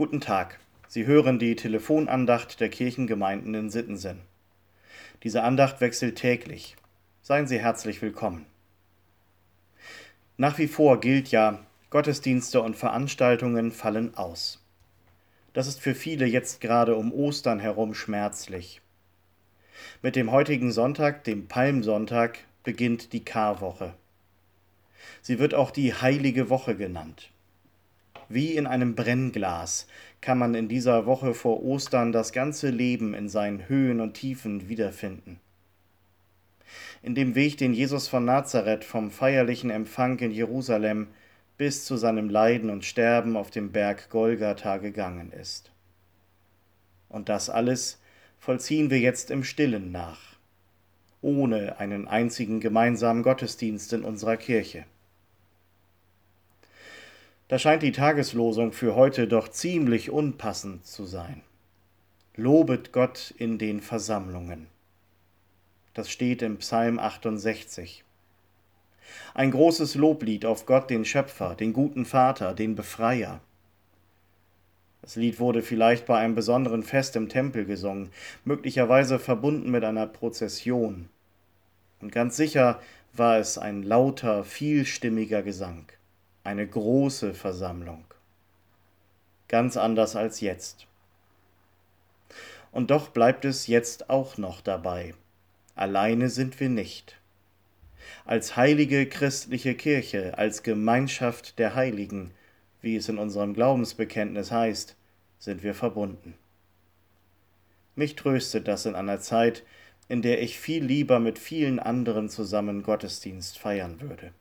Guten Tag. Sie hören die Telefonandacht der Kirchengemeinden in Sittensen. Diese Andacht wechselt täglich. Seien Sie herzlich willkommen. Nach wie vor gilt ja, Gottesdienste und Veranstaltungen fallen aus. Das ist für viele jetzt gerade um Ostern herum schmerzlich. Mit dem heutigen Sonntag, dem Palmsonntag, beginnt die Karwoche. Sie wird auch die heilige Woche genannt. Wie in einem Brennglas kann man in dieser Woche vor Ostern das ganze Leben in seinen Höhen und Tiefen wiederfinden. In dem Weg, den Jesus von Nazareth vom feierlichen Empfang in Jerusalem bis zu seinem Leiden und Sterben auf dem Berg Golgatha gegangen ist. Und das alles vollziehen wir jetzt im stillen nach, ohne einen einzigen gemeinsamen Gottesdienst in unserer Kirche. Da scheint die Tageslosung für heute doch ziemlich unpassend zu sein. Lobet Gott in den Versammlungen. Das steht im Psalm 68. Ein großes Loblied auf Gott, den Schöpfer, den guten Vater, den Befreier. Das Lied wurde vielleicht bei einem besonderen Fest im Tempel gesungen, möglicherweise verbunden mit einer Prozession. Und ganz sicher war es ein lauter, vielstimmiger Gesang eine große Versammlung. Ganz anders als jetzt. Und doch bleibt es jetzt auch noch dabei. Alleine sind wir nicht. Als heilige christliche Kirche, als Gemeinschaft der Heiligen, wie es in unserem Glaubensbekenntnis heißt, sind wir verbunden. Mich tröstet das in einer Zeit, in der ich viel lieber mit vielen anderen zusammen Gottesdienst feiern würde.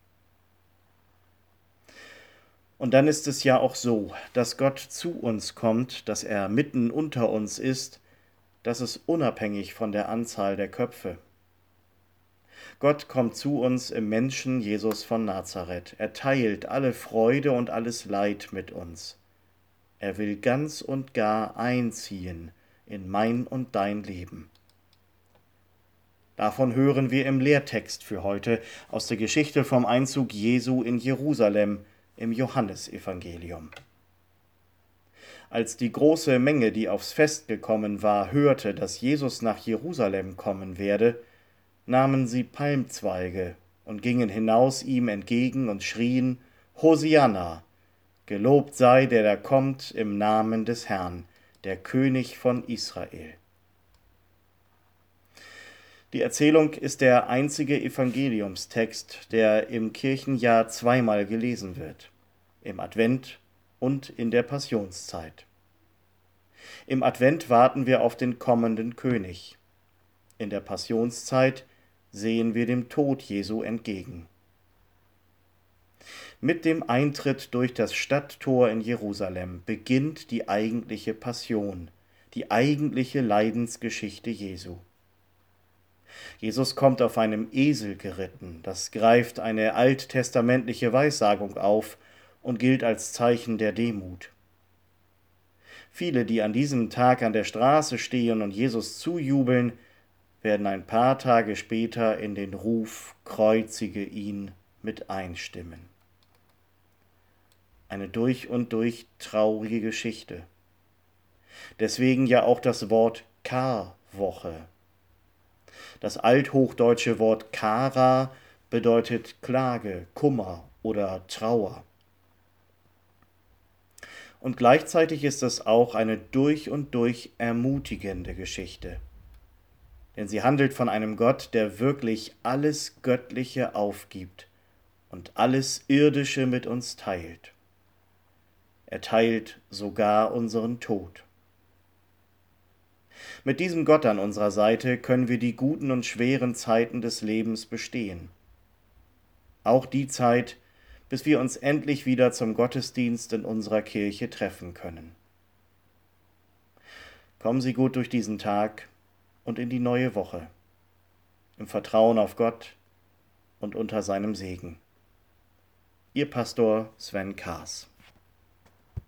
Und dann ist es ja auch so, dass Gott zu uns kommt, dass er mitten unter uns ist, das ist unabhängig von der Anzahl der Köpfe. Gott kommt zu uns im Menschen Jesus von Nazareth. Er teilt alle Freude und alles Leid mit uns. Er will ganz und gar einziehen in mein und dein Leben. Davon hören wir im Lehrtext für heute aus der Geschichte vom Einzug Jesu in Jerusalem, im Johannesevangelium. Als die große Menge, die aufs Fest gekommen war, hörte, dass Jesus nach Jerusalem kommen werde, nahmen sie Palmzweige und gingen hinaus ihm entgegen und schrien Hosianna, gelobt sei der da kommt im Namen des Herrn, der König von Israel. Die Erzählung ist der einzige Evangeliumstext, der im Kirchenjahr zweimal gelesen wird, im Advent und in der Passionszeit. Im Advent warten wir auf den kommenden König. In der Passionszeit sehen wir dem Tod Jesu entgegen. Mit dem Eintritt durch das Stadttor in Jerusalem beginnt die eigentliche Passion, die eigentliche Leidensgeschichte Jesu. Jesus kommt auf einem Esel geritten, das greift eine alttestamentliche Weissagung auf und gilt als Zeichen der Demut. Viele, die an diesem Tag an der Straße stehen und Jesus zujubeln, werden ein paar Tage später in den Ruf Kreuzige ihn mit einstimmen. Eine durch und durch traurige Geschichte. Deswegen ja auch das Wort Karwoche das althochdeutsche Wort Kara bedeutet Klage, Kummer oder Trauer. Und gleichzeitig ist es auch eine durch und durch ermutigende Geschichte. Denn sie handelt von einem Gott, der wirklich alles Göttliche aufgibt und alles Irdische mit uns teilt. Er teilt sogar unseren Tod. Mit diesem Gott an unserer Seite können wir die guten und schweren Zeiten des Lebens bestehen. Auch die Zeit, bis wir uns endlich wieder zum Gottesdienst in unserer Kirche treffen können. Kommen Sie gut durch diesen Tag und in die neue Woche, im Vertrauen auf Gott und unter seinem Segen. Ihr Pastor Sven Kaas.